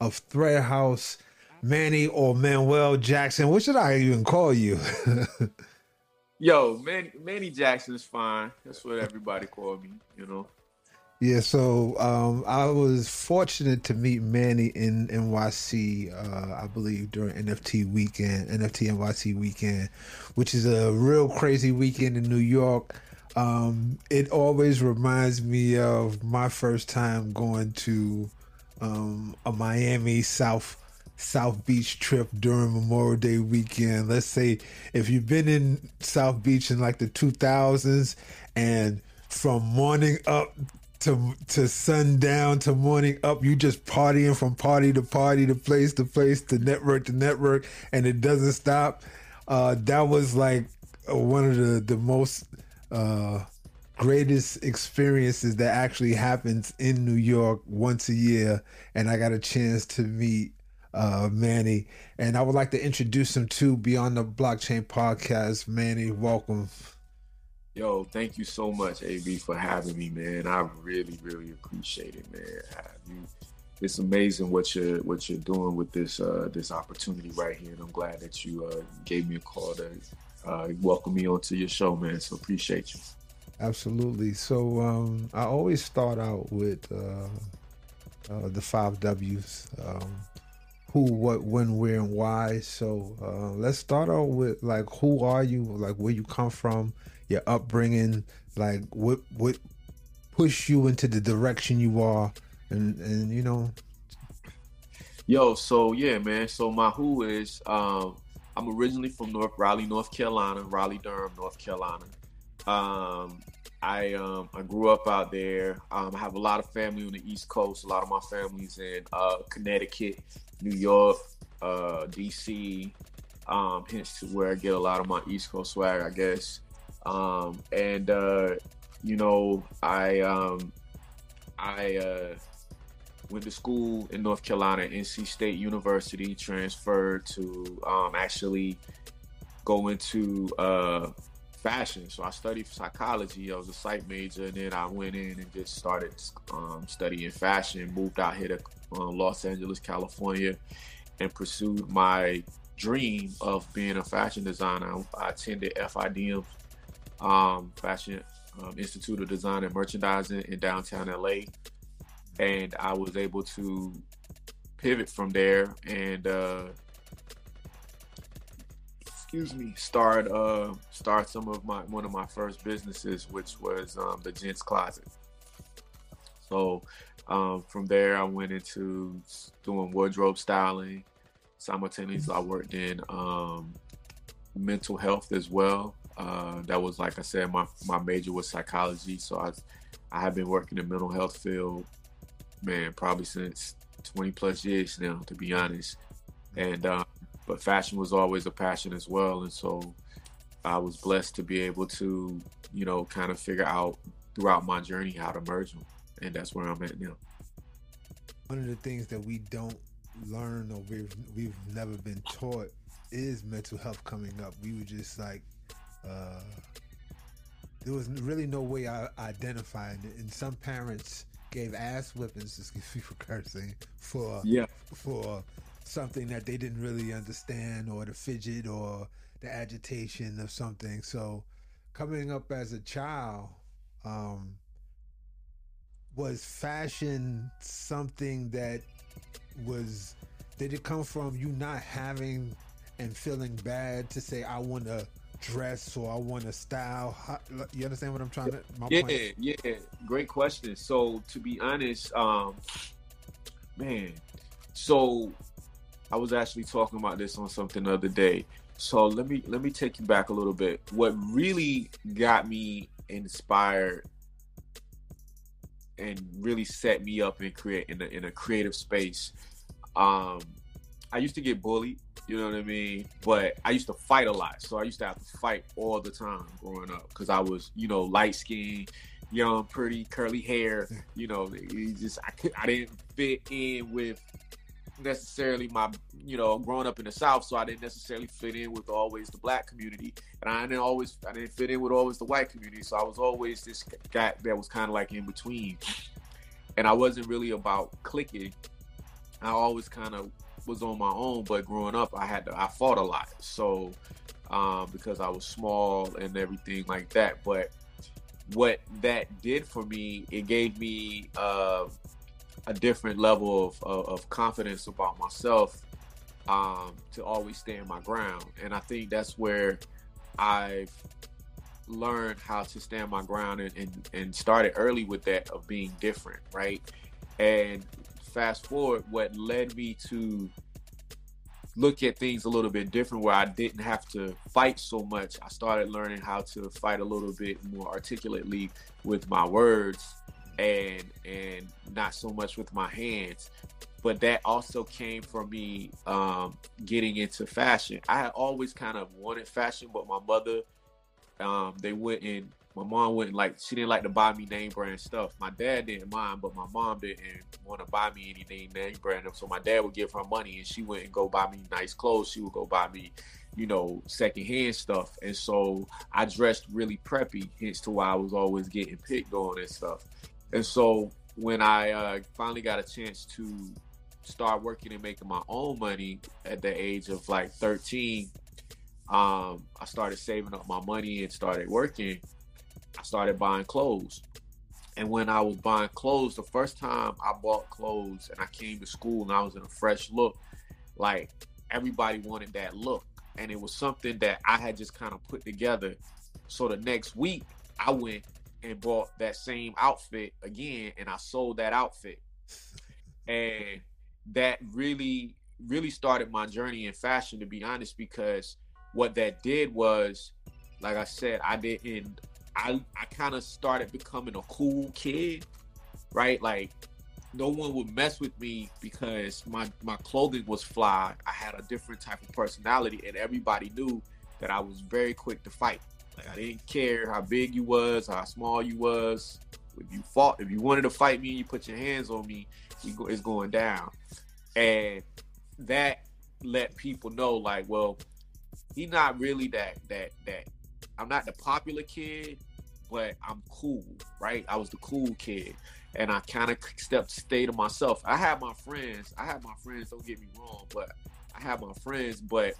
of Thread Haus, Manny or Manuel Jackson. What should I even call you? Yo, Manny, Manny Jackson is fine. That's what everybody call me, you know. Yeah, so um, I was fortunate to meet Manny in NYC, uh, I believe during NFT weekend, NFT NYC weekend, which is a real crazy weekend in New York. Um, it always reminds me of my first time going to um, a Miami South South Beach trip during Memorial Day weekend. Let's say if you've been in South Beach in like the 2000s and from morning up to to sundown to morning up, you just partying from party to party to place to place to network to network, and it doesn't stop. Uh, that was like one of the the most uh, greatest experiences that actually happens in New York once a year, and I got a chance to meet uh, Manny, and I would like to introduce him to Beyond the Blockchain podcast. Manny, welcome. Yo, thank you so much, AB, for having me, man. I really, really appreciate it, man. It's amazing what you're what you're doing with this uh, this opportunity right here, and I'm glad that you uh, gave me a call to uh, welcome me onto your show, man. So appreciate you. Absolutely. So um, I always start out with uh, uh, the five W's: um, who, what, when, where, and why. So uh, let's start out with like, who are you? Like, where you come from? your upbringing, like what what push you into the direction you are, and and you know. Yo, so yeah, man. So my who is um, I'm originally from North Raleigh, North Carolina, Raleigh Durham, North Carolina. Um, I um, I grew up out there. Um, I have a lot of family on the East Coast. A lot of my family's in uh, Connecticut, New York, uh, DC. Um, hence to where I get a lot of my East Coast swag, I guess. Um, and uh, you know, I um, I uh, went to school in North Carolina, NC State University, transferred to um, actually go into uh, fashion. So I studied psychology. I was a psych major, and then I went in and just started um, studying fashion. Moved out here to uh, Los Angeles, California, and pursued my dream of being a fashion designer. I attended FIDM um, Fashion um, Institute of Design and Merchandising in downtown LA, and I was able to pivot from there and uh, excuse me start uh, start some of my one of my first businesses, which was um, the Gents Closet. So um, from there, I went into doing wardrobe styling. Simultaneously, I worked in um, mental health as well. Uh, that was like I said, my my major was psychology, so I I have been working in mental health field, man, probably since 20 plus years now, to be honest. And uh, but fashion was always a passion as well, and so I was blessed to be able to, you know, kind of figure out throughout my journey how to merge them, and that's where I'm at now. One of the things that we don't learn or we've we've never been taught is mental health coming up. We were just like uh, there was really no way I identified it, and some parents gave ass whippings, excuse me for cursing, for yeah for something that they didn't really understand, or the fidget, or the agitation of something. So, coming up as a child, um, was fashion something that was did it come from you not having and feeling bad to say I want to dress or I want to style? How, you understand what I'm trying to? yeah, point? yeah. Great question. So to be honest, um, man, so I was actually talking about this on something the other day. So let me let me take you back a little bit. What really got me inspired and really set me up in create in a, in a creative space. Um, I used to get bullied you know what I mean? But I used to fight a lot, so I used to have to fight all the time growing up because I was, you know, light skinned, young, pretty, curly hair. You know, just I could, I didn't fit in with necessarily my, you know, growing up in the South, so I didn't necessarily fit in with always the black community, and I didn't always, I didn't fit in with always the white community. So I was always this guy that was kind of like in between, and I wasn't really about clicking I always kind of was on my own, but growing up, I had to I fought a lot. So um, because I was small and everything like that, but what that did for me, it gave me uh, a different level of, of, of confidence about myself um, to always stand my ground. And I think that's where I've learned how to stand my ground and, and, and started early with that of being different, right? And fast forward, what led me to look at things a little bit different where I didn't have to fight so much. I started learning how to fight a little bit more articulately with my words and and not so much with my hands. But that also came from me um, getting into fashion. I always kind of wanted fashion, but my mother, um, they wouldn't my mom wouldn't like she didn't like to buy me name brand stuff. My dad didn't mind, but my mom didn't want to buy me any name brand. So my dad would give her money and she wouldn't go buy me nice clothes. She would go buy me, you know, secondhand stuff. And so I dressed really preppy, hence to why I was always getting picked on and stuff. And so when I uh, finally got a chance to start working and making my own money at the age of like 13, um, I started saving up my money and started working I started buying clothes. And when I was buying clothes, the first time I bought clothes and I came to school and I was in a fresh look, like everybody wanted that look. And it was something that I had just kind of put together. So the next week, I went and bought that same outfit again and I sold that outfit. And that really, really started my journey in fashion, to be honest, because what that did was, like I said, I didn't I I kind of started becoming a cool kid, right? Like no one would mess with me because my my clothing was fly. I had a different type of personality, and everybody knew that I was very quick to fight. Like I didn't care how big you was, how small you was. If you fought, if you wanted to fight me, and you put your hands on me, go, it's going down. And that let people know, like, well, he's not really that that that. I'm not the popular kid, but I'm cool, right? I was the cool kid. And I kind of stepped stay to myself. I had my friends. I had my friends, don't get me wrong, but I had my friends, but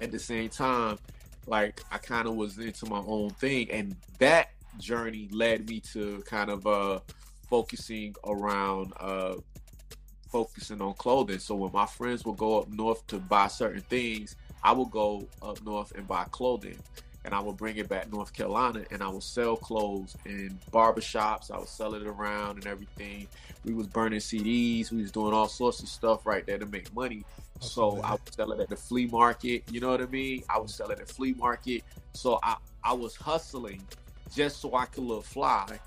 at the same time, like I kind of was into my own thing. And that journey led me to kind of uh focusing around uh focusing on clothing. So when my friends would go up north to buy certain things, I would go up north and buy clothing and I would bring it back North Carolina and I would sell clothes in barbershops. I would sell it around and everything. We was burning CDs. We was doing all sorts of stuff right there to make money. So I would sell it at the flea market. You know what I mean? I would sell it at flea market. So I, I was hustling just so I could look fly.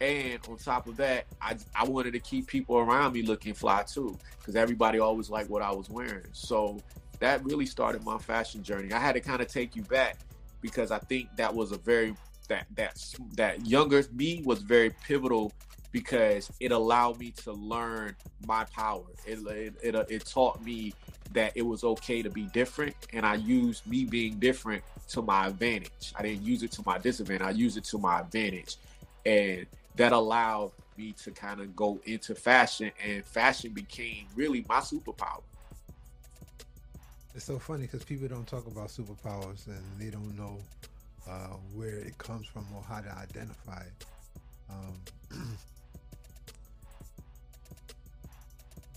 And on top of that, I, I wanted to keep people around me looking fly too, because everybody always liked what I was wearing. So that really started my fashion journey. I had to kind of take you back because I think that was a very that that that younger me was very pivotal because it allowed me to learn my power. It it, it, uh, it taught me that it was okay to be different, and I used me being different to my advantage. I didn't use it to my disadvantage. I used it to my advantage, and that allowed me to kind of go into fashion, and fashion became really my superpower. It's so funny because people don't talk about superpowers and they don't know uh, where it comes from or how to identify it. Um,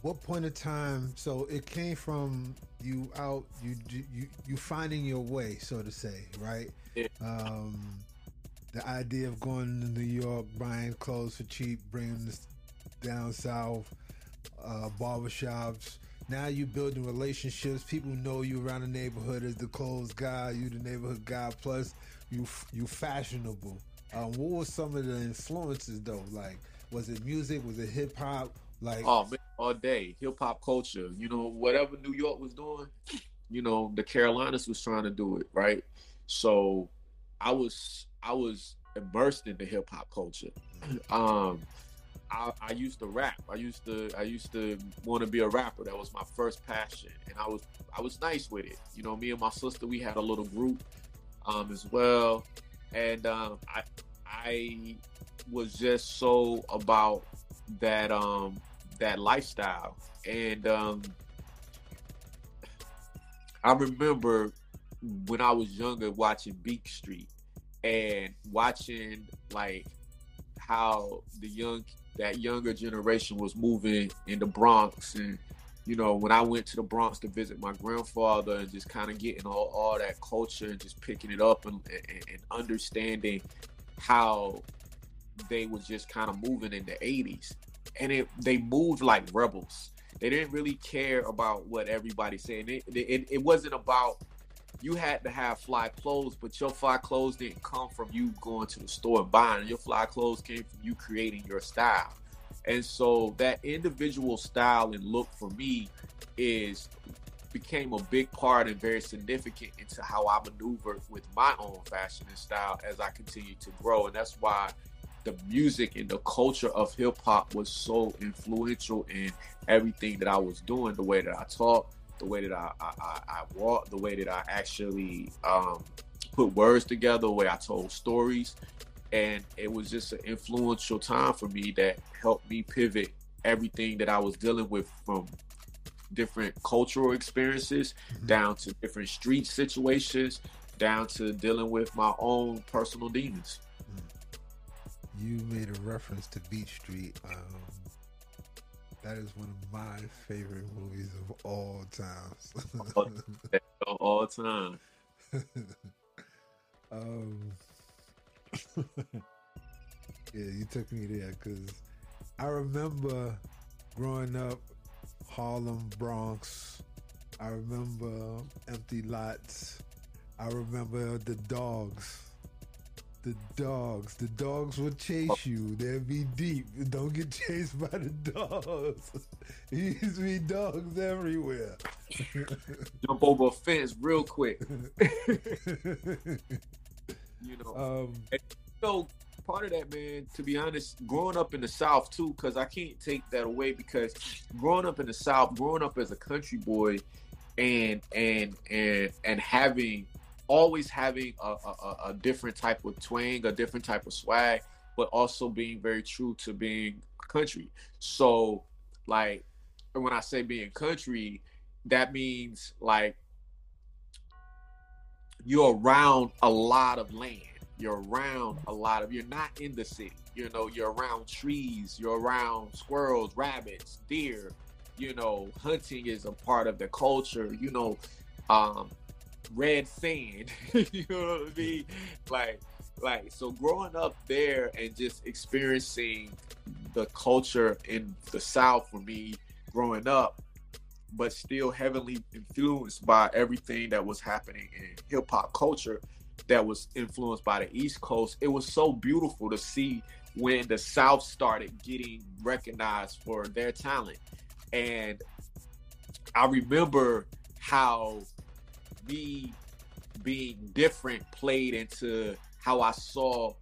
what point of time? So it came from you out, you you you finding your way, so to say, right? Yeah. Um, the idea of going to New York, buying clothes for cheap, bringing this down south, uh, barbershops now you building relationships. People know you around the neighborhood as the clothes guy. You the neighborhood guy. Plus, you you fashionable. Um, what were some of the influences though? Like, was it music? Was it hip hop? Like, oh man, all day hip hop culture. You know, whatever New York was doing, you know, the Carolinas was trying to do it right. So, I was I was immersed in the hip hop culture. Um, I, I, used to rap. I used to I used to want to be a rapper. That was my first passion, and I was I was nice with it. You know, me and my sister we had a little group um, as well, and um, I I was just so about that um, that lifestyle. and um, I remember when I was younger watching Beat Street and watching like how the young that younger generation was moving in the Bronx and you know when I went to the Bronx to visit my grandfather and just kind of getting all, all that culture and just picking it up and, and, and understanding how they was just kind of moving in the 80s and it they moved like rebels they didn't really care about what everybody's saying it, it, it wasn't about you had to have fly clothes, but your fly clothes didn't come from you going to the store and buying. Your fly clothes came from you creating your style. And so that individual style and look for me is became a big part and very significant into how I maneuver with my own fashion and style as I continue to grow. And that's why the music and the culture of hip hop was so influential in everything that I was doing, the way that I talk, the way that I, I, I walk, the way that I actually um, put words together, the way I told stories. And it was just an influential time for me that helped me pivot everything that I was dealing with from different cultural experiences mm-hmm. down to different street situations, down to dealing with my own personal demons. You made a reference to Beat Street. Um, that is one of my favorite movies of all times. all, all time. um, yeah, you took me there because I remember growing up, Harlem, Bronx. I remember empty lots. I remember the dogs the dogs. The dogs will chase you. They'll be deep. Don't get chased by the dogs. Used to be dogs everywhere. Jump over a fence real quick. you know. Um, and, so part of that, man. To be honest, growing up in the South too, because I can't take that away. Because growing up in the South, growing up as a country boy, and and and and having always having a, a, a, different type of twang, a different type of swag, but also being very true to being country. So, like, when I say being country, that means like you're around a lot of land. You're around a lot of. You're not in the city. You know, you're around trees. You're around squirrels, rabbits, deer. You know, hunting is a part of the culture. You know, um, red sand. you know what I mean? Like, like so growing up there and just experiencing the culture in the South for me growing up, but still heavily influenced by everything that was happening in hip hop culture that was influenced by the East Coast. It was so beautiful to see when the South started getting recognized for their talent. And I remember how me being different played into how I saw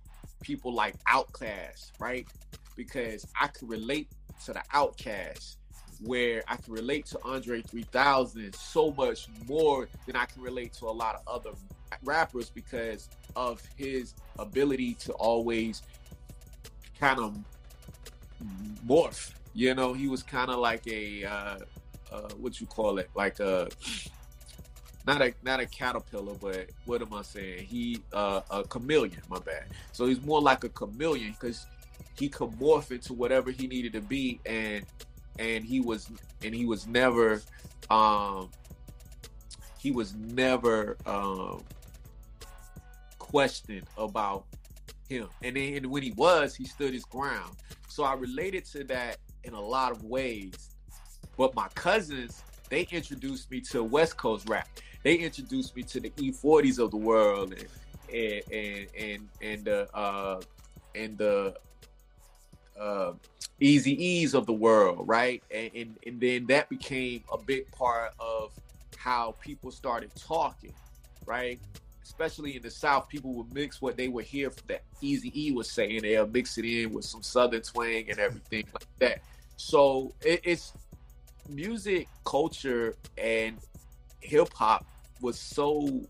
people like Outkast, right? Because I could relate to the Outkast, where I can relate to Andre 3000 so much more than I can relate to a lot of other rappers because of his ability to always kind of morph. You know, he was kind of like a uh, uh, what you call it, like a not a not a caterpillar, but what am I saying? He uh, a chameleon. My bad. So he's more like a chameleon because he could morph into whatever he needed to be, and and he was and he was never um he was never um questioned about him. And then when he was, he stood his ground. So I related to that in a lot of ways. But my cousins, they introduced me to West Coast rap they introduced me to the E-40s of the world and and and and the uh, and the uh, Eazy-E's of the world, right? And, and and then that became a big part of how people started talking, right? Especially in the South, people would mix what they would hear that Easy E was saying. They'll mix it in with some Southern twang and everything like that. So it, it's music, culture, and hip hop was so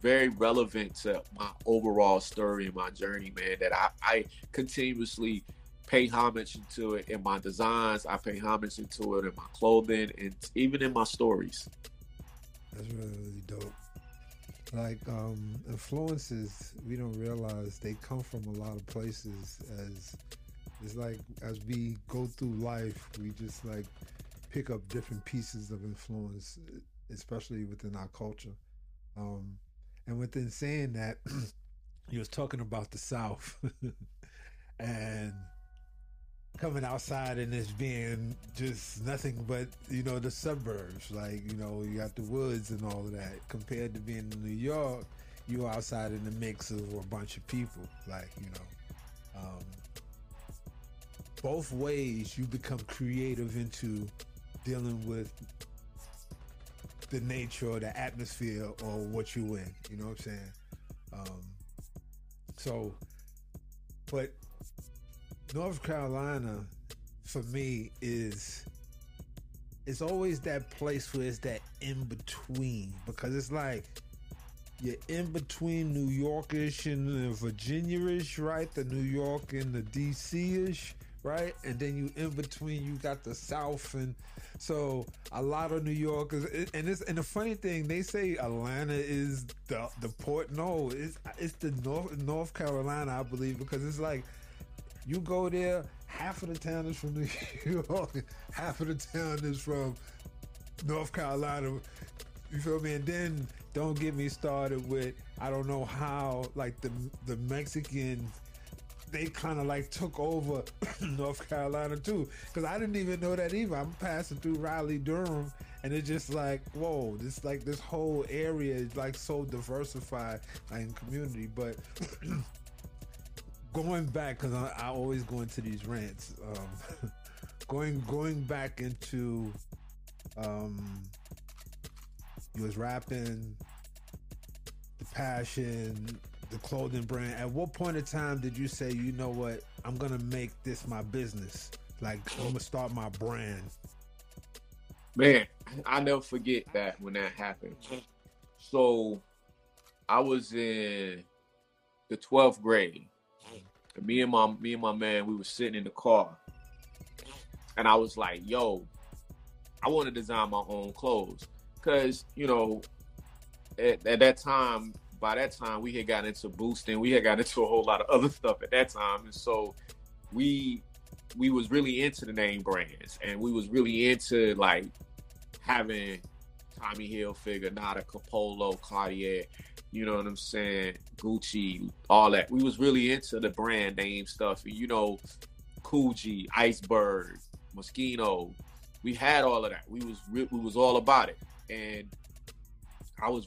very relevant to my overall story and my journey, man, that I, I continuously pay homage into it in my designs. I pay homage into it in my clothing and even in my stories. That's really, really dope. Like um, influences, we don't realize they come from a lot of places. As it's like as we go through life, we just like pick up different pieces of influence, especially within our culture. Um, and within saying that, he was talking about the South and coming outside and it's being just nothing but you know the suburbs like you know you got the woods and all of that compared to being in new york you outside in the mix of a bunch of people like you know um, both ways you become creative into dealing with the nature or the atmosphere or what you in you know what i'm saying um, so but North Carolina for me is it's always that place where it's that in between because it's like you're in between New Yorkish and Virginia-ish, right? The New York and the DC-ish, right? And then you in between you got the South and so a lot of New Yorkers and it's and the funny thing they say Atlanta is the the port. No, it's it's the North North Carolina, I believe, because it's like you go there, half of the town is from New York, half of the town is from North Carolina. You feel me? And then don't get me started with I don't know how like the the Mexican they kind of like took over North Carolina too because I didn't even know that either. I'm passing through Raleigh, Durham, and it's just like whoa, this like this whole area is like so diversified like, in community, but. going back because I, I, always go into these rants. Um, going going back into um, you was rapping, the passion, the clothing brand. At what point in time did you say, you know what, I'm gonna make this my business? Like I'm gonna start my brand. Man, I never forget that when that happened. So I was in the 12th grade and me and my me and my man, we were sitting in the car, and I was like, "Yo, I want to design my own clothes," because you know, at, at that time, by that time, we had gotten into boosting, we had gotten into a whole lot of other stuff at that time, and so we we was really into the name brands, and we was really into like having Tommy Hilfiger, Nautica, Polo, Cartier, you know what I'm saying, Gucci, all that. We was really into the brand name stuff. You know, Coogi, Iceberg, Moschino. We had all of that. We was we was all about it. And I was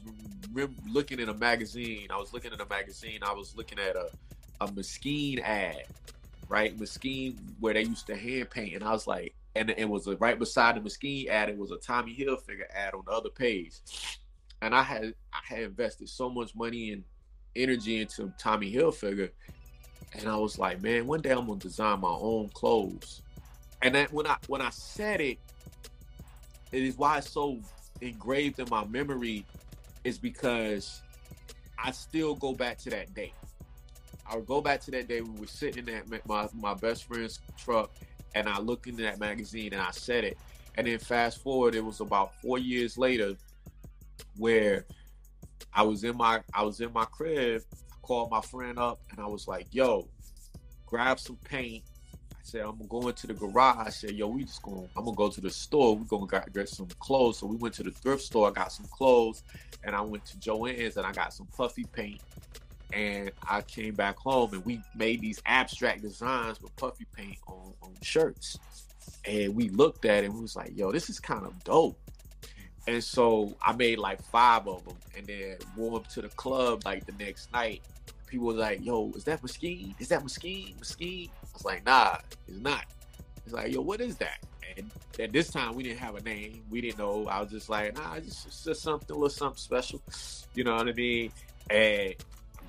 re- looking in a magazine. I was looking in a magazine. I was looking at a a Moschino ad, right? Moschino where they used to hand paint, and I was like, and it was a, right beside the Moschino ad. It was a Tommy Hilfiger ad on the other page and I had I had invested so much money and energy into Tommy Hilfiger, and I was like, man, one day I'm gonna design my own clothes. And then when I when I said it, it is why it's so engraved in my memory, is because I still go back to that day. I would go back to that day when we were sitting in that my my best friend's truck, and I looked into that magazine and I said it. And then fast forward, it was about four years later where I was in my I was in my crib, I called my friend up and I was like, yo, grab some paint. Said, I'm gonna the garage. I said, yo, we just going I'm gonna go to the store. We're gonna get some clothes. So we went to the thrift store, I got some clothes, and I went to Joann's and I got some puffy paint. And I came back home and we made these abstract designs with puffy paint on, on shirts. And we looked at it and we was like, yo, this is kind of dope. And so I made like five of them and then wore them to the club like the next night. People were like, yo, is that Moschino? Is that Moschino? Moschino? Was like, nah, it's not. It's like, yo, what is that? And at this time, we didn't have a name. We didn't know. I was just like, nah, it's just, just something, a little something special. You know what I mean? And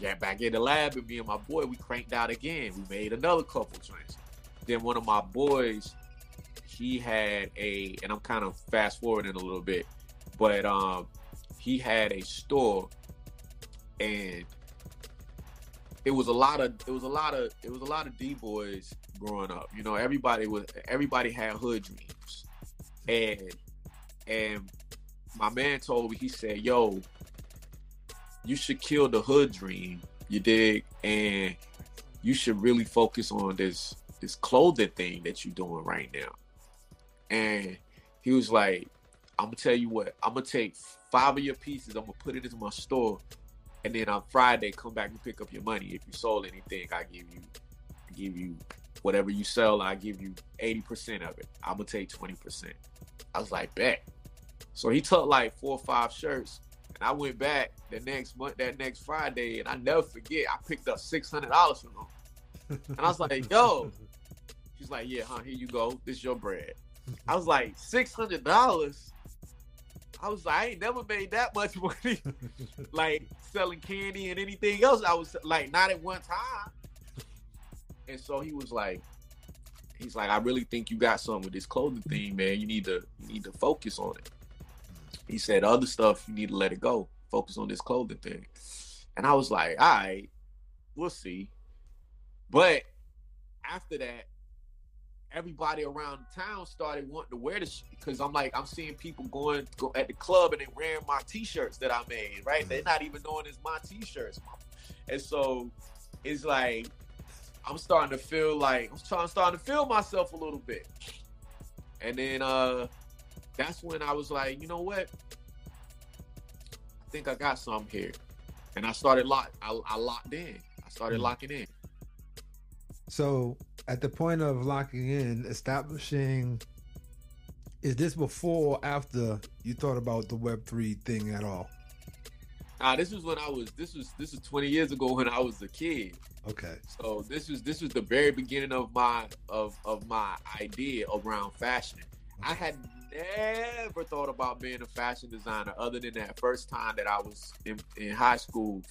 got back in the lab and me and my boy, we cranked out again. We made another couple joints. Then one of my boys, he had a, and I'm kind of fast forwarding a little bit but um, he had a store, and it was a lot of it was a lot of it was a lot of D boys growing up. You know, everybody was everybody had hood dreams, and and my man told me he said, "Yo, you should kill the hood dream." You dig, and you should really focus on this this clothing thing that you're doing right now. And he was like, I'm gonna tell you what, I'm gonna take five of your pieces, I'm gonna put it into my store, and then on Friday come back and pick up your money. If you sold anything, I give you I give you whatever you sell, I give you 80% of it. I'm gonna take 20%. I was like, bet. So he took like four or five shirts, and I went back the next month, that next Friday, and I never forget, I picked up six hundred dollars from him. And I was like, yo. She's like, yeah, huh, here you go. This is your bread. I was like, six hundred dollars. I was like, I ain't never made that much money, like selling candy and anything else. I was like, not at one time. And so he was like, he's like, I really think you got something with this clothing thing, man. You need to you need to focus on it. He said, other stuff you need to let it go. Focus on this clothing thing. And I was like, all right, we'll see. But after that, everybody around town started wanting to wear this because I'm like I'm seeing people going go at the club and they wearing my t-shirts that I made, right? They're not even knowing it's my t-shirts, and so it's like I'm starting to feel like I'm starting starting to feel myself a little bit, and then uh that's when I was like, you know what? I think I got some here, and I started lock I, I locked in. I started mm-hmm. locking in. So at the point of locking in, establishing, is this before or after you thought about the Web three thing at all? Ah, this was when I was. This was this was twenty years ago when I was a kid. Okay. So this was this was the very beginning of my of of my idea around fashion. I had never thought about being a fashion designer other than that first time that I was in, in high school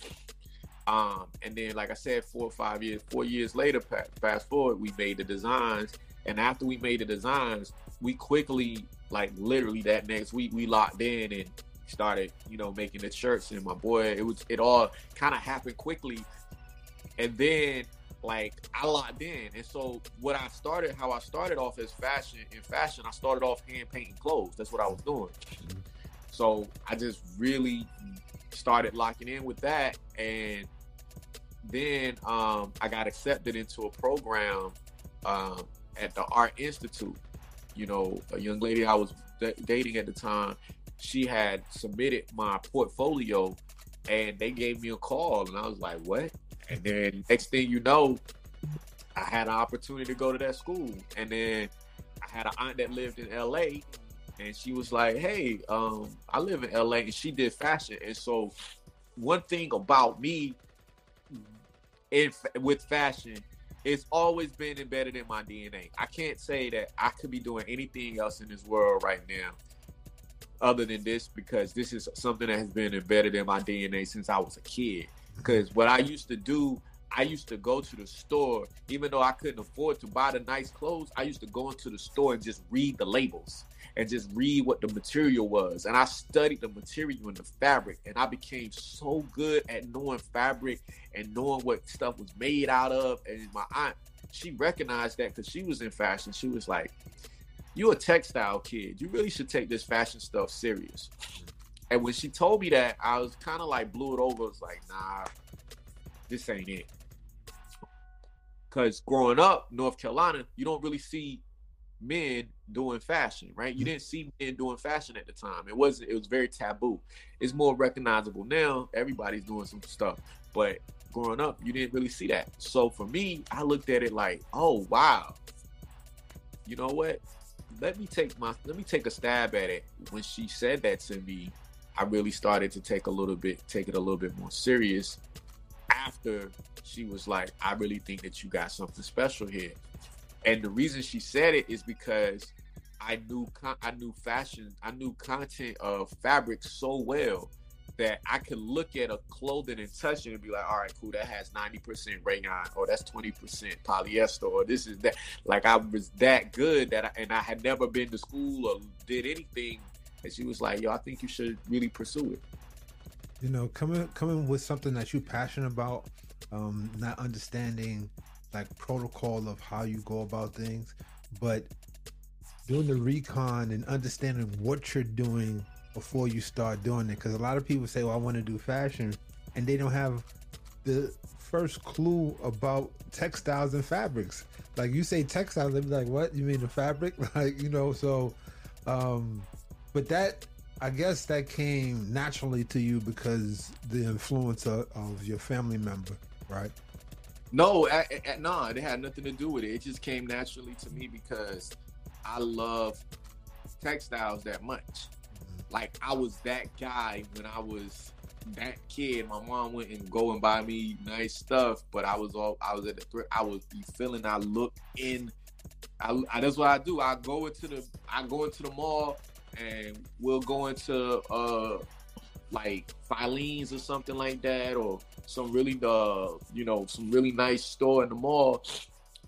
um, and then, like I said, four or five years, four years later, fast forward, we made the designs. And after we made the designs, we quickly, like literally that next week, we locked in and started, you know, making the shirts. And my boy, it was, it all kind of happened quickly. And then, like, I locked in. And so, what I started, how I started off as fashion, in fashion, I started off hand painting clothes. That's what I was doing. So, I just really started locking in with that. And then um, I got accepted into a program um, at the Art Institute. You know, a young lady I was d- dating at the time, she had submitted my portfolio and they gave me a call and I was like, what? And then next thing you know, I had an opportunity to go to that school. And then I had an aunt that lived in LA and she was like, Hey, um, I live in LA and she did fashion. And so one thing about me in with fashion, it's always been embedded in my DNA. I can't say that I could be doing anything else in this world right now other than this because this is something that has been embedded in my DNA since I was a kid. Because what I used to do, I used to go to the store, even though I couldn't afford to buy the nice clothes, I used to go into the store and just read the labels and just read what the material was. And I studied the material and the fabric, and I became so good at knowing fabric and knowing what stuff was made out of. And my aunt, she recognized that because she was in fashion. She was like, "You're a textile kid. You really should take this fashion stuff serious." And when she told me that, I was kind of like blew it over. It was like, "Nah, this ain't it." Because growing up, North Carolina, you don't really see men doing fashion, right? You mm-hmm. didn't see men doing fashion at the time. It wasn't. It was very taboo. It's more recognizable now. Everybody's doing some stuff, but growing up, you didn't really see that. So for me, I looked at it like, oh wow, you know what? Let me take my let me take a stab at it. When she said that to me, I really started to take a little bit, take it a little bit more serious. After she was like, I really think that you got something special here. And the reason she said it is because I knew I knew fashion, I knew content of fabric so well that I could look at a clothing and touch it and be like, all right, cool, that has 90% rayon or that's 20% polyester or this is that. Like I was that good that I, and I had never been to school or did anything. And she was like, yo, I think you should really pursue it. You know, coming coming with something that you're passionate about um, not understanding like protocol of how you go about things, but doing the recon and understanding what you're doing before you start doing it. Because a lot of people say, "Well, I want to do fashion," and they don't have the first clue about textiles and fabrics. Like you say textiles, they be like, "What? You mean the fabric?" Like you know, so. Um, but that I guess that came naturally to you because the influence of, of your family member, right? No, I, I, no, it had nothing to do with it. It just came naturally to me because I love textiles that much. Mm-hmm. Like I was that guy when I was that kid. My mom went and go and buy me nice stuff, but I was all I was at the thrift. I was be feeling. I look in. I, I that's what I do. I go into the I go into the mall and we'll go into uh like Filene's or something like that, or some really uh you know some really nice store in the mall,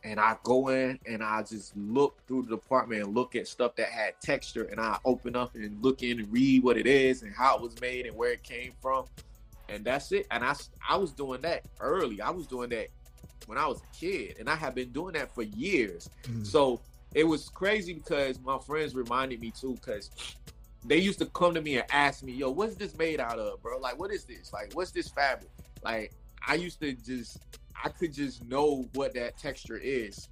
and I go in and I just look through the department and look at stuff that had texture, and I open up and look in and read what it is and how it was made and where it came from, and that's it. And I I was doing that early. I was doing that when I was a kid, and I have been doing that for years. Mm. So it was crazy because my friends reminded me too, because they used to come to me and ask me, "Yo, what's this made out of, bro? Like, what is this? Like, what's this fabric?" Like, I used to just, I could just know what that texture is,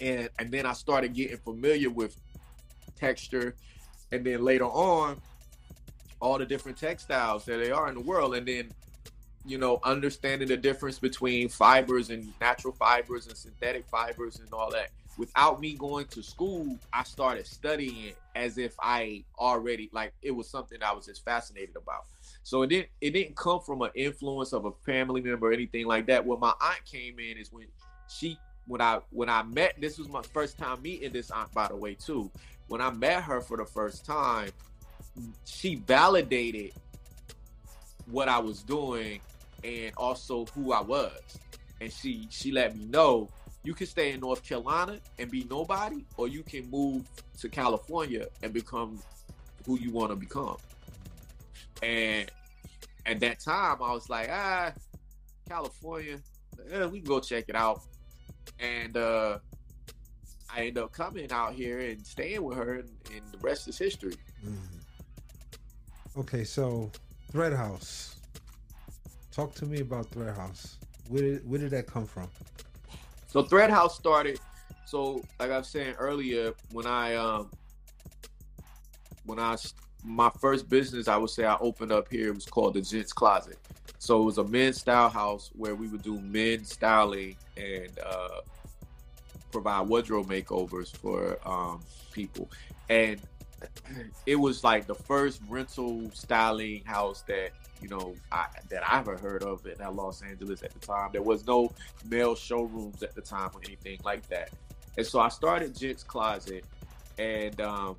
and and then I started getting familiar with texture, and then later on, all the different textiles that they are in the world, and then you know, understanding the difference between fibers and natural fibers and synthetic fibers and all that. Without me going to school, I started studying it as if I already like it was something I was just fascinated about. So it didn't it didn't come from an influence of a family member or anything like that. When my aunt came in is when she when I when I met this was my first time meeting this aunt by the way too. When I met her for the first time, she validated what I was doing and also who I was. And she she let me know you can stay in North Carolina and be nobody, or you can move to California and become who you want to become. And at that time, I was like, ah, California, eh, we can go check it out. And uh, I ended up coming out here and staying with her, and, and the rest is history. Mm-hmm. Okay, so Thread Haus. Talk to me about Thread Haus. Where did, where did that come from? So Thread Haus started. So like I was saying earlier, when I um when I my first business, I would say I opened up here. It was called the Gents Closet. So it was a men's style house where we would do men's styling and uh, provide wardrobe makeovers for um, people. And it was like the first rental styling house that you know I, that I ever heard of in Los Angeles at the time. There was no male showrooms at the time or anything like that. And so I started Gents Closet, and um,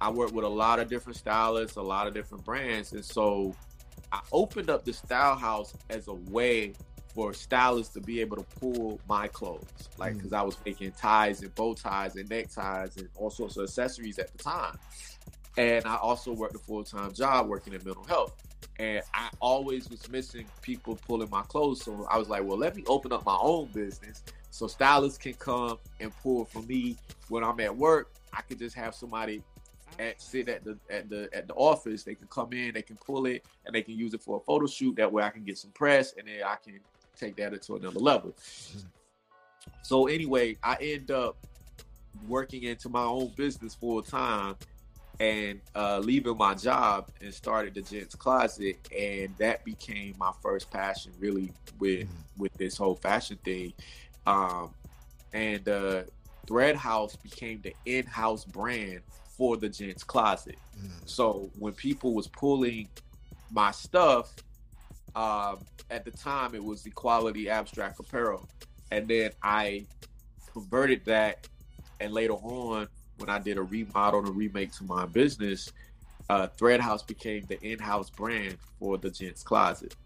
I worked with a lot of different stylists, a lot of different brands, and so I opened up the style house as a way for stylists to be able to pull my clothes, like because mm. I was making ties and bow ties and neckties and all sorts of accessories at the time. And I also worked a full time job working in mental health. And I always was missing people pulling my clothes. So I was like, well, let me open up my own business so stylists can come and pull for me when I'm at work. I could just have somebody at sit at the at the at the office. They can come in, they can pull it, and they can use it for a photo shoot. That way, I can get some press, and then I can take that to another level. So anyway, I end up working into my own business full time and uh, leaving my job and started the gents closet and that became my first passion really with mm-hmm. with this whole fashion thing um, and uh, thread haus became the in-house brand for the gents closet. Mm. so when people was pulling my stuff um, at the time it was equality abstract apparel. And then i converted that and later on when i did a remodel and a remake to my business uh, thread haus became the in-house brand for the gents closet.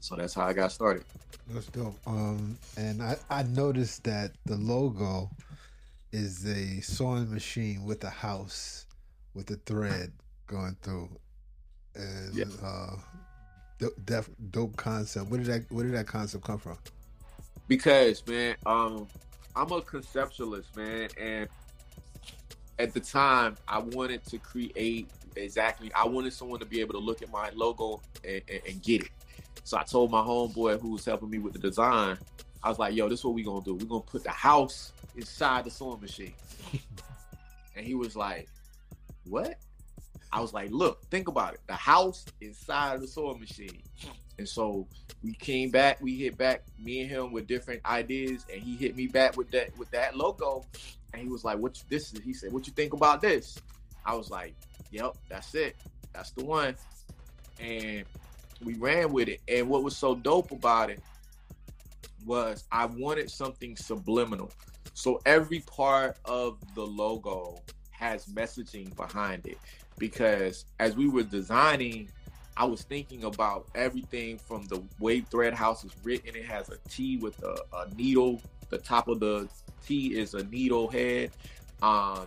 So that's how i got started. That's dope. Um, and I, I noticed that the logo is a sewing machine with a house with a thread going through and yeah. uh, dope, dope concept. Where did that Where did that concept come from? Because man, um, I'm a conceptualist, man, and at the time I wanted to create exactly. I wanted someone to be able to look at my logo and, and, and get it. So I told my homeboy who was helping me with the design, I was like, "Yo, this is what we gonna do. We're gonna put the house inside the sewing machine." and he was like, "What?" I was like, "Look, think about it. The house inside the sewing machine." And so we came back, we hit back, me and him with different ideas, and he hit me back with that with that logo. And he was like, "What you, this is?" He said, "What you think about this?" I was like, "Yep, that's it. That's the one." And we ran with it. And what was so dope about it was I wanted something subliminal. So every part of the logo has messaging behind it. Because as we were designing, I was thinking about everything from the way Thread Haus is written. It has a T with a, a needle. The top of the T is a needle head. Um,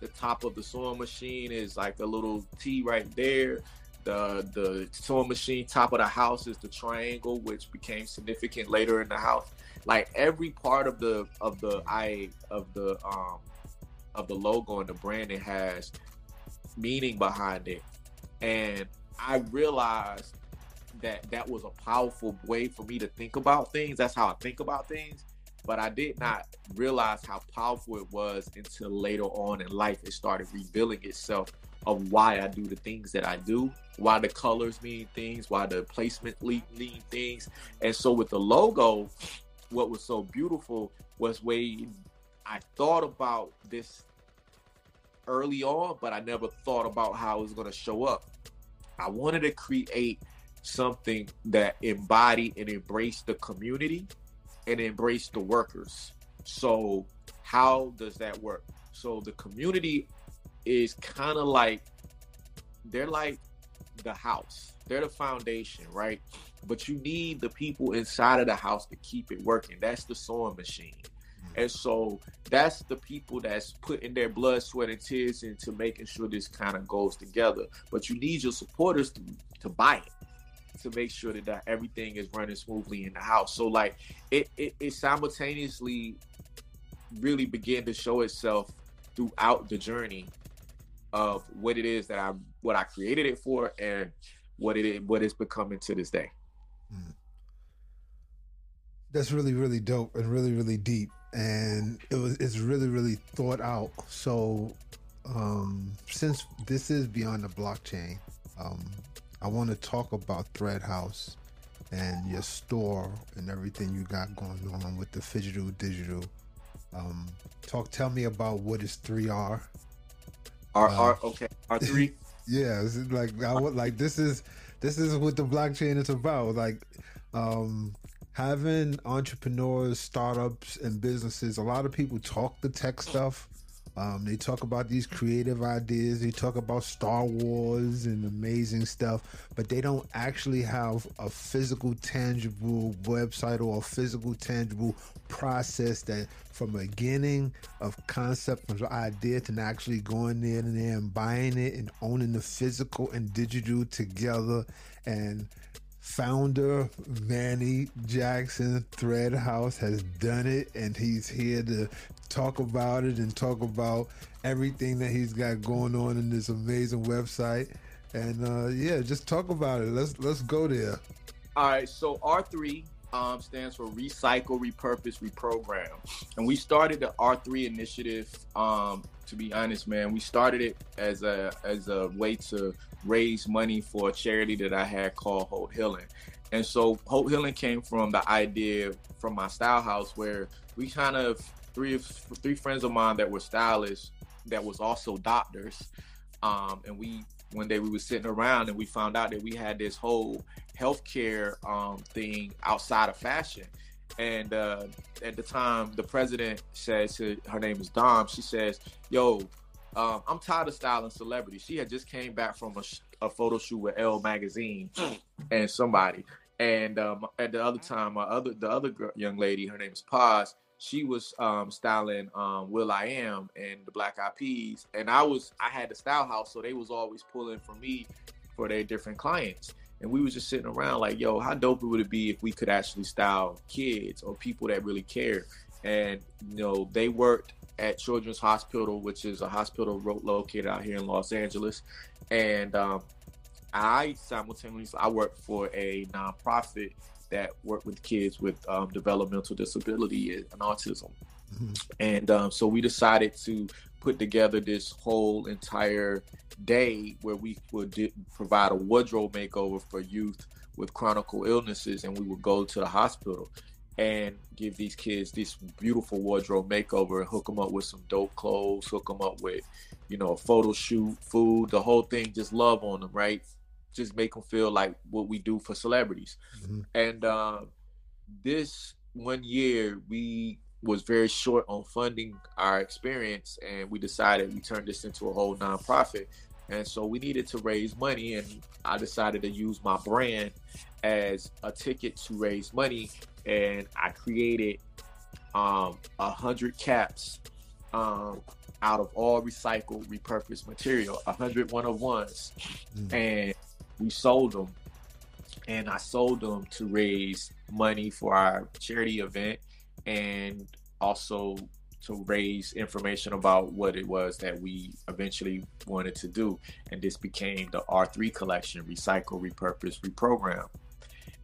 the top of the sewing machine is like a little T right there. The the sewing machine top of the house is the triangle, which became significant later in the house. Like every part of the of the I of the um of the logo and the branding has meaning behind it, and I realized that that was a powerful way for me to think about things. That's how I think about things. But I did not realize how powerful it was until later on in life it started revealing itself of why I do the things that I do, why the colors mean things, why the placement mean things. And so with the logo, what was so beautiful was way I thought about this early on, but I never thought about how it was going to show up. I wanted to create something that embodied and embraced the community and embraced the workers. So, how does that work? So, the community is kind of like they're like the house. They're the foundation, right? But you need the people inside of the house to keep it working. That's the sewing machine. Mm-hmm. And so that's the people that's putting their blood, sweat, and tears into making sure this kind of goes together. But you need your supporters to, to buy it, to make sure that, that everything is running smoothly in the house. So like it, it, it simultaneously really began to show itself throughout the journey of what it is that I what I created it for and what it is what it's becoming to this day. Mm. That's really really dope and really really deep and it was it's really really thought out. So um since this is beyond the blockchain, um I want to talk about Thread Haus and your store and everything you got going on with the digital digital. Um, talk, tell me about what is 3R R uh, R okay R three. yeah, like I would like this is this is what the blockchain is about. Like um having entrepreneurs, startups, and businesses. A lot of people talk the tech stuff. Um, they talk about these creative ideas. They talk about Star Wars and amazing stuff, but they don't actually have a physical, tangible website or a physical, tangible process that from beginning of concept from idea to actually going in there and buying it and owning the physical and digital together and founder Manny Jackson Thread Haus has done it and he's here to talk about it and talk about everything that he's got going on in this amazing website and uh, yeah just talk about it let's let's go there all right so R3 um, stands for recycle, repurpose, reprogram. And we started the R3 initiative. Um, to be honest, man, we started it as a as a way to raise money for a charity that I had called Hope Healing. And so Hope Healing came from the idea from my style house where we kind of three three friends of mine that were stylists that was also doctors. Um, and we one day we were sitting around and we found out that we had this whole healthcare um, thing outside of fashion. And uh, at the time, the president says to her name is Dom. She says, "Yo, um, I'm tired of styling celebrities." She had just came back from a, a photo shoot with Elle magazine and somebody. And um, at the other time, my other the other girl, young lady, her name is Paz she was um, styling um, Am and the Black Eyed Peas, and I was I had the style house, so they was always pulling for me for their different clients. and we was just sitting around like, yo, how dope would it be if we could actually style kids or people that really care? And you know, they worked at Children's Hospital, which is a hospital located out here in Los Angeles, and um, I simultaneously I work for a nonprofit that work with kids with um, developmental disability and autism. Mm-hmm. And um, so we decided to put together this whole entire day where we would provide a wardrobe makeover for youth with chronic illnesses, and we would go to the hospital and give these kids this beautiful wardrobe makeover and hook them up with some dope clothes, hook them up with, you know, a photo shoot, food, the whole thing, just love on them, right? Just make them feel like what we do for celebrities. Mm-hmm. And uh, this one year, we was very short on funding our experience, and we decided we turned this into a whole nonprofit. And so we needed to raise money, and I decided to use my brand as a ticket to raise money. And I created um, a um, hundred caps um, out of all recycled, repurposed material, a hundred one of ones, mm. and we sold them. And I sold them to raise money for our charity event and also to raise information about what it was that we eventually wanted to do. And this became the R3 collection, Recycle, Repurpose, Reprogram.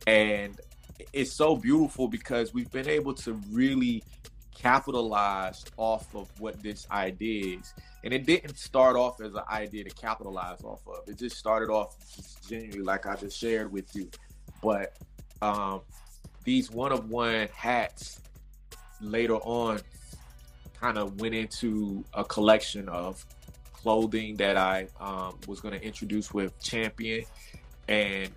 And it's so beautiful because we've been able to really capitalize off of what this idea is. And it didn't start off as an idea to capitalize off of. It just started off just genuinely like I just shared with you. But um, these one of one hats later on kind of went into a collection of clothing that I um, was going to introduce with Champion and,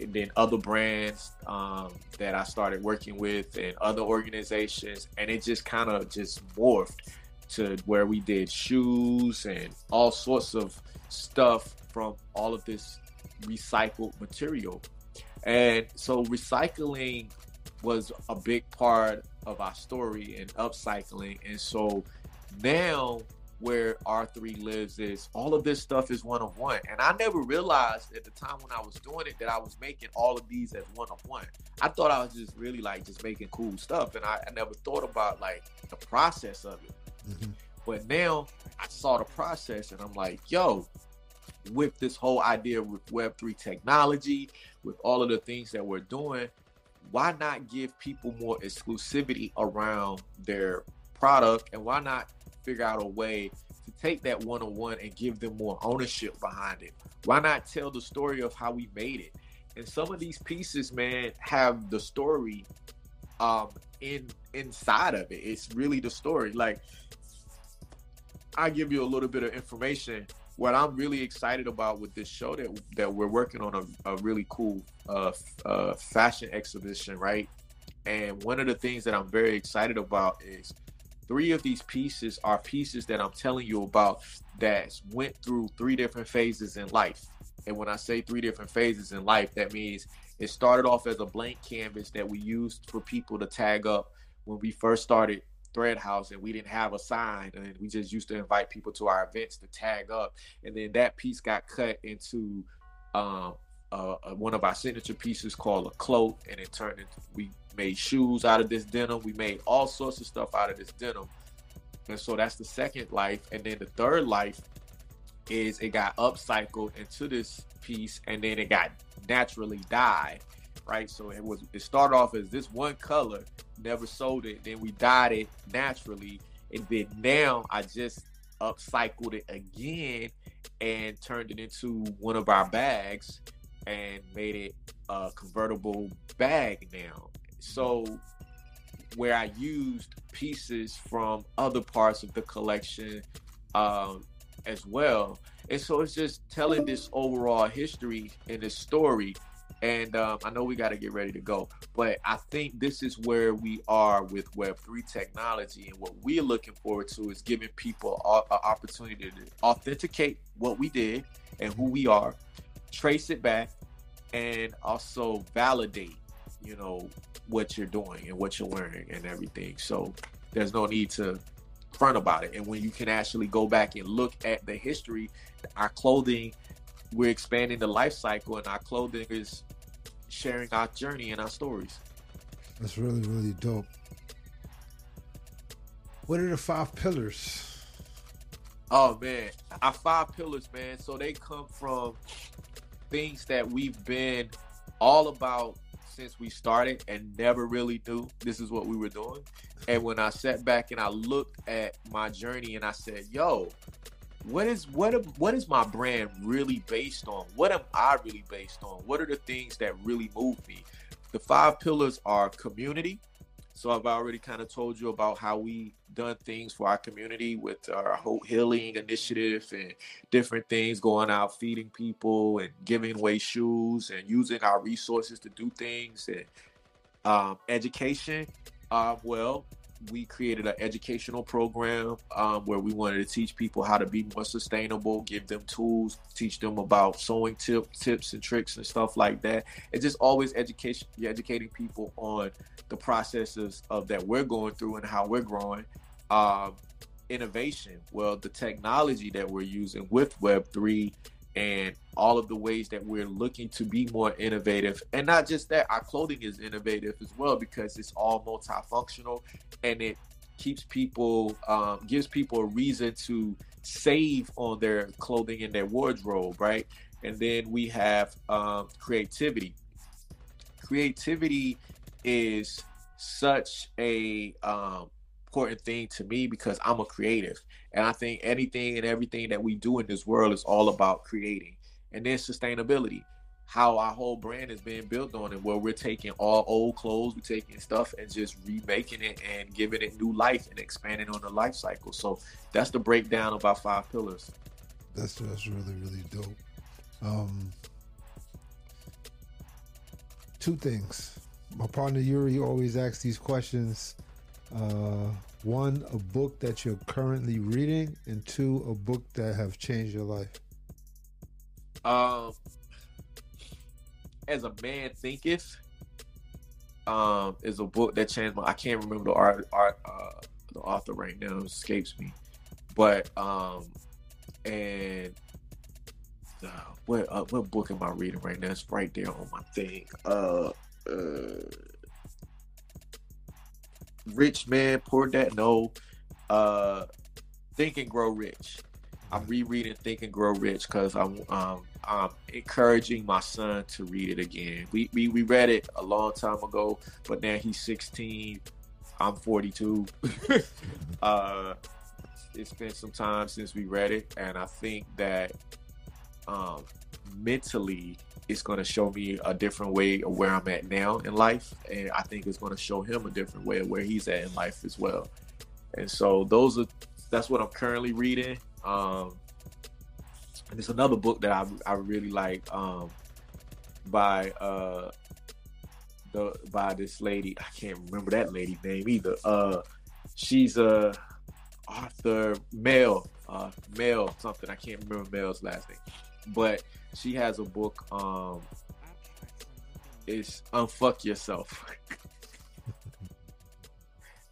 then other brands um, that I started working with and other organizations. And it just kind of just morphed to where we did shoes and all sorts of stuff from all of this recycled material. And so recycling was a big part of our story and upcycling. And so now where R3 lives is all of this stuff is one of one. And I never realized at the time when I was doing it that I was making all of these as one of one. I thought I was just really like just making cool stuff. And I, I never thought about like the process of it. Mm-hmm. But now I saw the process and I'm like, yo, with this whole idea with Web3 technology, with all of the things that we're doing, why not give people more exclusivity around their product and why not figure out a way to take that one-on-one and give them more ownership behind it. Why not tell the story of how we made it? And some of these pieces man have the story um in inside of it. It's really the story. Like i give you a little bit of information. What I'm really excited about with this show that that we're working on a, a really cool uh, uh, fashion exhibition, right? And one of the things that I'm very excited about is three of these pieces are pieces that I'm telling you about that went through three different phases in life. And when I say three different phases in life, that means it started off as a blank canvas that we used for people to tag up when we first started thread haus and we didn't have a sign and we just used to invite people to our events to tag up and then that piece got cut into um, uh, one of our signature pieces called a cloak and it turned into we made shoes out of this denim. We made all sorts of stuff out of this denim. And so that's the second life. And then the third life is it got upcycled into this piece and then it got naturally dyed right? So it was it started off as this one color, never sold it, then we dyed it naturally, and then now I just upcycled it again and turned it into one of our bags and made it a convertible bag now. So where I used pieces from other parts of the collection um, as well. And so it's just telling this overall history and this story and um, I know we got to get ready to go, but I think this is where we are with Web3 technology. And what we're looking forward to is giving people an opportunity to authenticate what we did and who we are, trace it back, and also validate, you know, what you're doing and what you're wearing and everything. So there's no need to front about it. And when you can actually go back and look at the history, our clothing we're expanding the life cycle, and our clothing is sharing our journey and our stories. That's really really dope. What are the five pillars? Oh man, our five pillars, man. So they come from things that we've been all about since we started and never really knew this is what we were doing. And when I sat back and I looked at my journey and I said, "Yo, what is what what is my brand really based on? What am I really based on? What are the things that really move me?" The five pillars are community, so I've already kind of told you about how we done things for our community with our Hope Healing Initiative and different things, going out feeding people and giving away shoes and using our resources to do things and um, education. Uh, well, we created an educational program um, where we wanted to teach people how to be more sustainable, give them tools, teach them about sewing tip, tips and tricks and stuff like that. It's just always education, educating people on the processes of that we're going through and how we're growing. Um, innovation, well, the technology that we're using with Web three and all of the ways that we're looking to be more innovative. And not just that, our clothing is innovative as well because it's all multifunctional and it keeps people, um, gives people a reason to save on their clothing and their wardrobe, right? And then we have um, creativity. Creativity is such a um, important thing to me because I'm a creative. And I think anything and everything that we do in this world is all about creating. And then sustainability, how our whole brand is being built on it, where we're taking all old clothes, we're taking stuff and just remaking it and giving it new life and expanding on the life cycle. So that's the breakdown of our five pillars. That's that's really really dope. Um, two things. My partner Yuri always asks these questions. Uh, one, a book that you're currently reading, and two, a book that have changed your life. Um, as a man thinketh, um, is a book that changed my. I can't remember the art, art, uh, the author right now. It escapes me, but um, and uh, what uh, what book am I reading right now? It's right there on my thing. Uh, uh Rich Man, Poor Dad. No, uh, Think and Grow Rich. I'm rereading Think and Grow Rich because I'm um, I'm encouraging my son to read it again. We, we we read it a long time ago, but now he's 16. I'm 42. uh, it's been some time since we read it, and I think that um, mentally it's going to show me a different way of where I'm at now in life, and I think it's going to show him a different way of where he's at in life as well. And so those are that's what I'm currently reading. Um, and it's another book that I I really like um, by uh, the by this lady. I can't remember that lady's name either. Uh, she's a author, male, uh, Mel something. I can't remember male's last name, but she has a book. Um, it's Unfuck Yourself.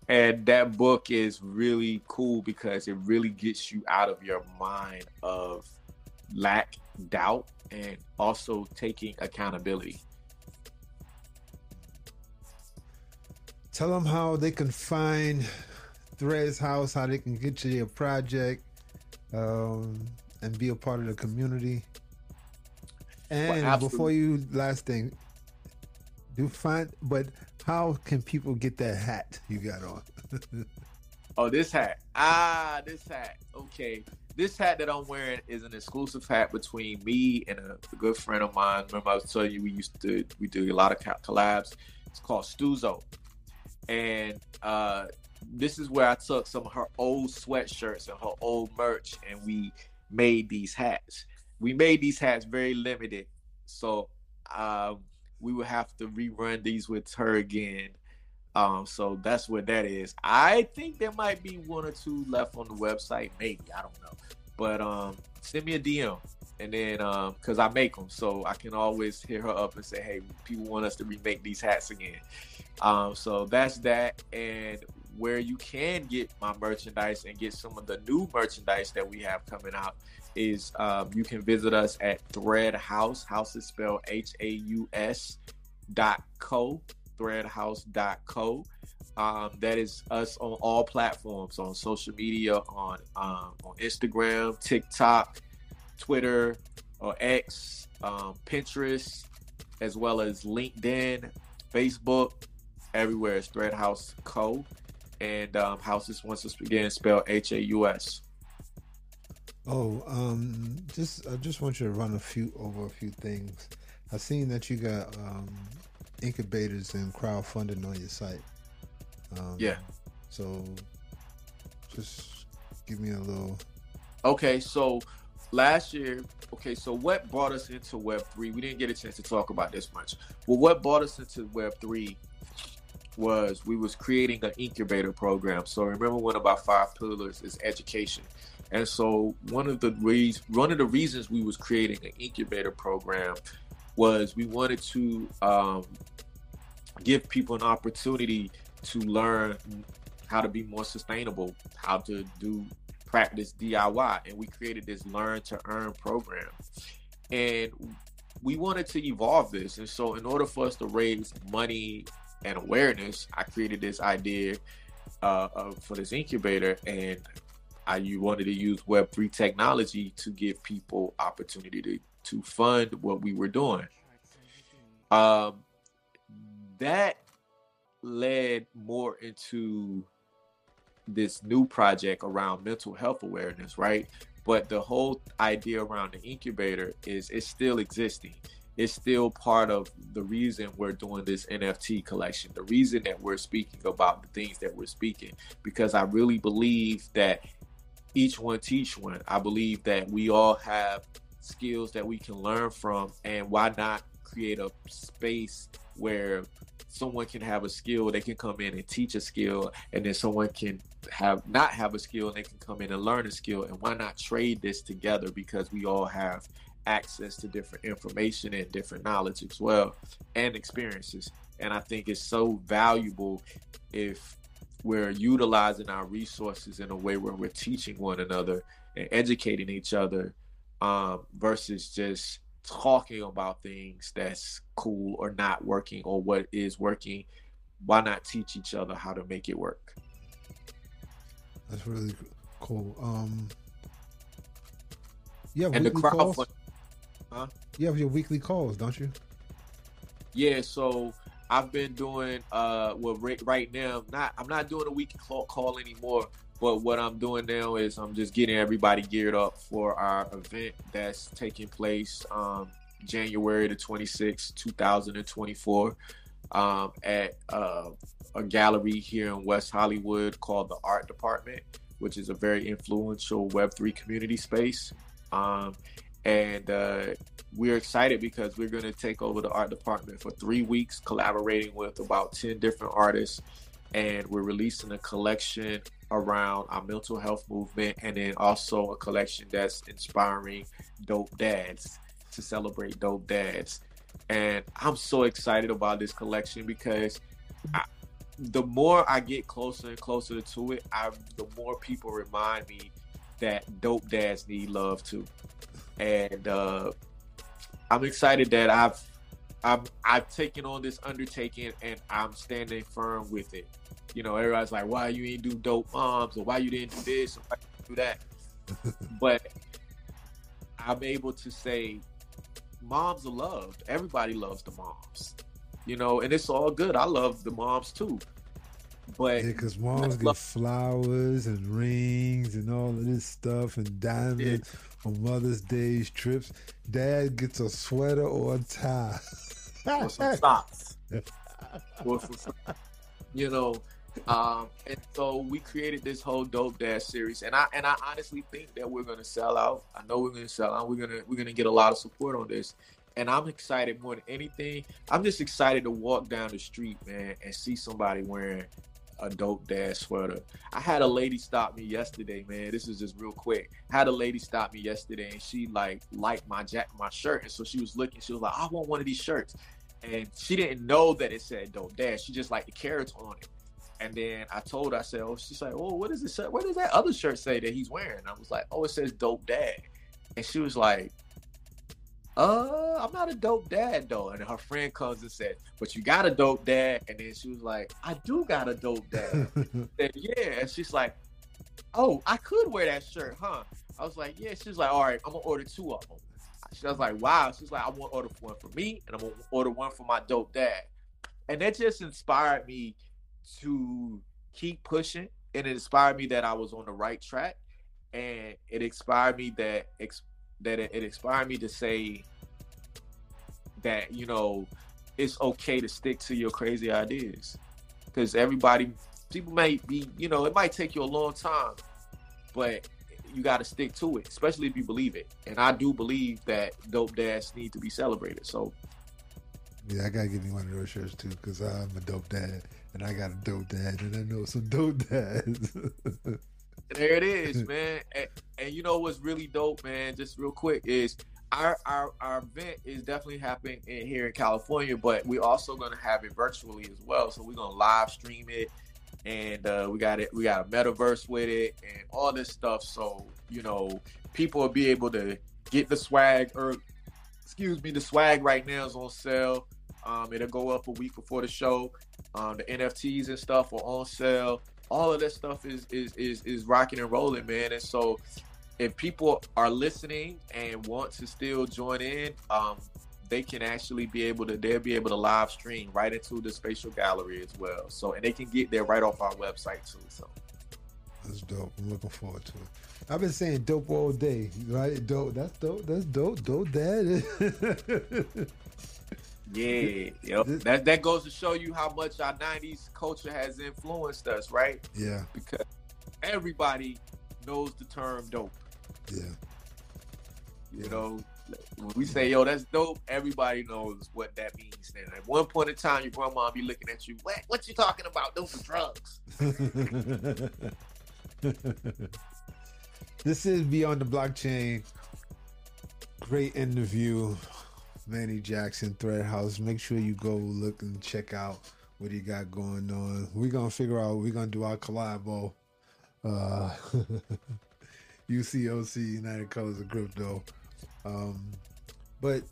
and that book is really cool because it really gets you out of your mind of lack, doubt, and also taking accountability. Tell them how they can find Threads Haus, how they can get to your project, um, and be a part of the community. And well, before you, last thing, do find, but how can people get that hat you got on? oh, this hat. Ah, this hat. Okay. This hat that I'm wearing is an exclusive hat between me and a, a good friend of mine. Remember, I was telling you we used to we do a lot of collabs. It's called Stuzo, and uh, this is where I took some of her old sweatshirts and her old merch, and we made these hats we made these hats very limited, so um, we will have to rerun these with her again. Um, so that's what that is. I think there might be one or two left on the website, maybe I don't know. But um, send me a DM, and then um, cause I make them, so I can always hit her up and say, hey, people want us to remake these hats again. Um, so that's that, and where you can get my merchandise and get some of the new merchandise that we have coming out is um, you can visit us at Thread Haus. House is spelled H A U S dot co. Threadhaus.co. Um, that is us on all platforms on social media, on um, on Instagram, TikTok, Twitter, or X, um, Pinterest, as well as LinkedIn, Facebook. Everywhere is Thread Haus Co. And um, Haus is once again spelled H A U S. Oh, um, just I just want you to run a few over a few things. I've seen that you got um, incubators and crowdfunding on your site. Um, yeah. So, just give me a little. Okay, so last year, okay, so what brought us into Web three? We didn't get a chance to talk about this much. Well, what brought us into Web three was we was creating an incubator program. So remember, one of our five pillars is education. And so one of the reasons one of the reasons we was creating an incubator program was we wanted to um, give people an opportunity to learn how to be more sustainable, how to do practice DIY, and we created this learn to earn program. And we wanted to evolve this. And so, in order for us to raise money and awareness, I created this idea uh, for this incubator, and I you wanted to use Web three technology to give people opportunity to to fund what we were doing. Um, that led more into this new project around mental health awareness, right? But the whole idea around the incubator is it's still existing. It's still part of the reason we're doing this NFT collection, the reason that we're speaking about the things that we're speaking, because I really believe that each one teach one. I believe that we all have skills that we can learn from, and why not create a space where someone can have a skill, they can come in and teach a skill, and then someone can have not have a skill and they can come in and learn a skill. And why not trade this together because we all have access to different information and different knowledge as well and experiences. And I think it's so valuable if we're utilizing our resources in a way where we're teaching one another and educating each other um, versus just talking about things that's cool or not working or what is working. Why not teach each other how to make it work? That's really cool. Um, yeah, and the crowd calls? huh? You have your weekly calls, don't you? Yeah, so I've been doing uh well right, right now. Not I'm not doing a weekly call, call anymore. But what I'm doing now is I'm just getting everybody geared up for our event that's taking place um, January the 26th, 2024, um, at uh, a gallery here in West Hollywood called the Art Department, which is a very influential Web3 community space. Um, and uh, we're excited because we're going to take over the art department for three weeks, collaborating with about 10 different artists. And we're releasing a collection around our mental health movement and then also a collection that's inspiring dope dads to celebrate dope dads. And I'm so excited about this collection because I, the more I get closer and closer to it, I, the more people remind me that dope dads need love too. And uh, I'm excited that I've I've I've taken on this undertaking and I'm standing firm with it. You know, everybody's like, why you ain't do dope moms or why you didn't do this or why you do that. but I'm able to say moms are loved. Everybody loves the moms. You know, and it's all good. I love the moms too. But yeah, because moms get flowers and rings and all of this stuff and diamonds yeah. On Mother's Day's trips. Dad gets a sweater or a tie. or some socks. or some, you know, um, and so we created this whole dope dash series, and I and I honestly think that we're gonna sell out. I know we're gonna sell out. We're gonna we're gonna get a lot of support on this, and I'm excited more than anything. I'm just excited to walk down the street, man, and see somebody wearing a dope dad sweater. I had a lady stop me yesterday, man. This is just real quick. Had a lady stop me yesterday, and she like liked my jack my shirt, and so she was looking. She was like, "I want one of these shirts," and she didn't know that it said dope dad. She just liked the carrots on it. And then I told her, I said, oh, she's like, oh, what is this? What does that other shirt say that he's wearing? I was like, oh, it says dope dad. and she was like, uh, I'm not a dope dad though. And her friend comes and said, but you got a dope dad. And then she was like, I do got a dope dad. said, yeah. And she's like, oh, I could wear that shirt, huh? I was like, yeah. She's like, all right, I'm gonna order two of them. She was like, wow. She's like, I want to order one for me, and I'm gonna order one for my dope dad. And that just inspired me to keep pushing, and it inspired me that I was on the right track, and it inspired me that that it, it inspired me to say that you know it's okay to stick to your crazy ideas. Because everybody people may be you know it might take you a long time but you got to stick to it especially if you believe it. And i do believe that dope dads need to be celebrated so. Yeah i gotta give you one of those shirts too because i'm a dope dad and i got a dope dad and i know some dope dads there it is man and, and you know what's really dope man just real quick is our, our our event is definitely happening in, here in California, but we're also going to have it virtually as well. So we're going to live stream it, and uh, we got it. We got a metaverse with it, and all this stuff. So you know, people will be able to get the swag, or excuse me, the swag right now is on sale. Um, it'll go up a week before the show. Um, the NFTs and stuff are on sale. All of that stuff is is is is rocking and rolling, man. And so if people are listening and want to still join in, um, they can actually be able to they'll be able to live stream right into the spatial gallery as well. So and they can get there right off our website too. So that's dope. I'm looking forward to it. I've been saying dope all day. Right? Dope. That's dope. That's dope. Dope dad. yeah, yep. that that goes to show you how much our '90s culture has influenced us, right? Yeah. Because everybody knows the term dope. Yeah. You know, when we say, yo, that's dope, everybody knows what that means. And at one point in time, your grandma be looking at you, what, what you talking about? Those are drugs. this is Beyond the Blockchain. Great interview. Manny Jackson, Thread Haus. Make sure you go look and check out what he got going on. We're gonna figure out we're gonna do our collabo. Uh UCOC United Colors of Crypto. Um, but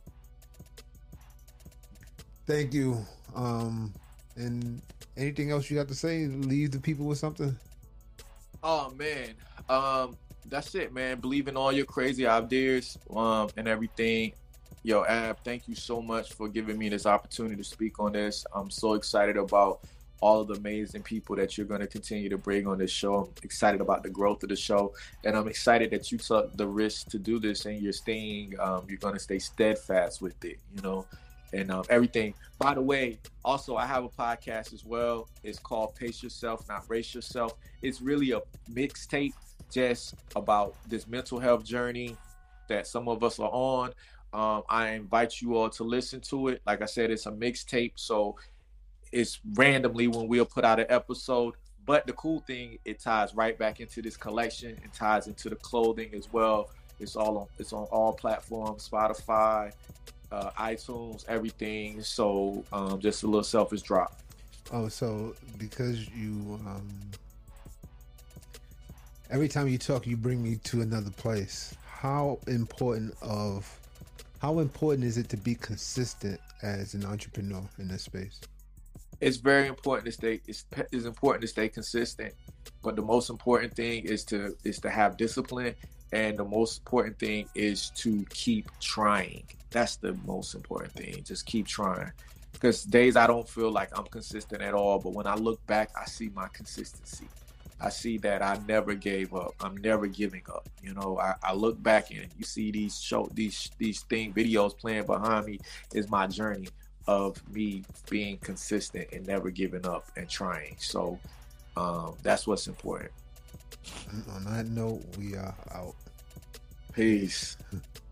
thank you. Um, and anything else you got to say? Leave the people with something. Oh man, um, that's it, man. Believe in all your crazy ideas, um, and everything. Yo, Ab, thank you so much for giving me this opportunity to speak on this. I'm so excited about all of the amazing people that you're going to continue to bring on this show. I'm excited about the growth of the show, and I'm excited that you took the risk to do this, and you're staying, um, you're going to stay steadfast with it, you know, and um, everything. By the way, also I have a podcast as well. It's called Pace Yourself, Not Race Yourself. It's really a mixtape just about this mental health journey that some of us are on. Um, I invite you all to listen to it. Like I said, it's a mixtape, so it's randomly when we'll put out an episode. But the cool thing, it ties right back into this collection and ties into the clothing as well. It's all on it's on all platforms, Spotify, uh, iTunes, everything. So um, just a little selfish drop. Oh, so because you um, every time you talk, you bring me to another place. How important of how important is it to be consistent as an entrepreneur in this space? it's very important to stay it's, it's important to stay consistent but the most important thing is to is to have discipline and the most important thing is to keep trying. That's the most important thing just keep trying. Because days i don't feel like i'm consistent at all but when i look back i see my consistency i see that i never gave up i'm never giving up you know i, I look back and you see these show these these thing videos playing behind me is my journey of me being consistent and never giving up and trying. So um, that's what's important. On that note, we are out. Peace.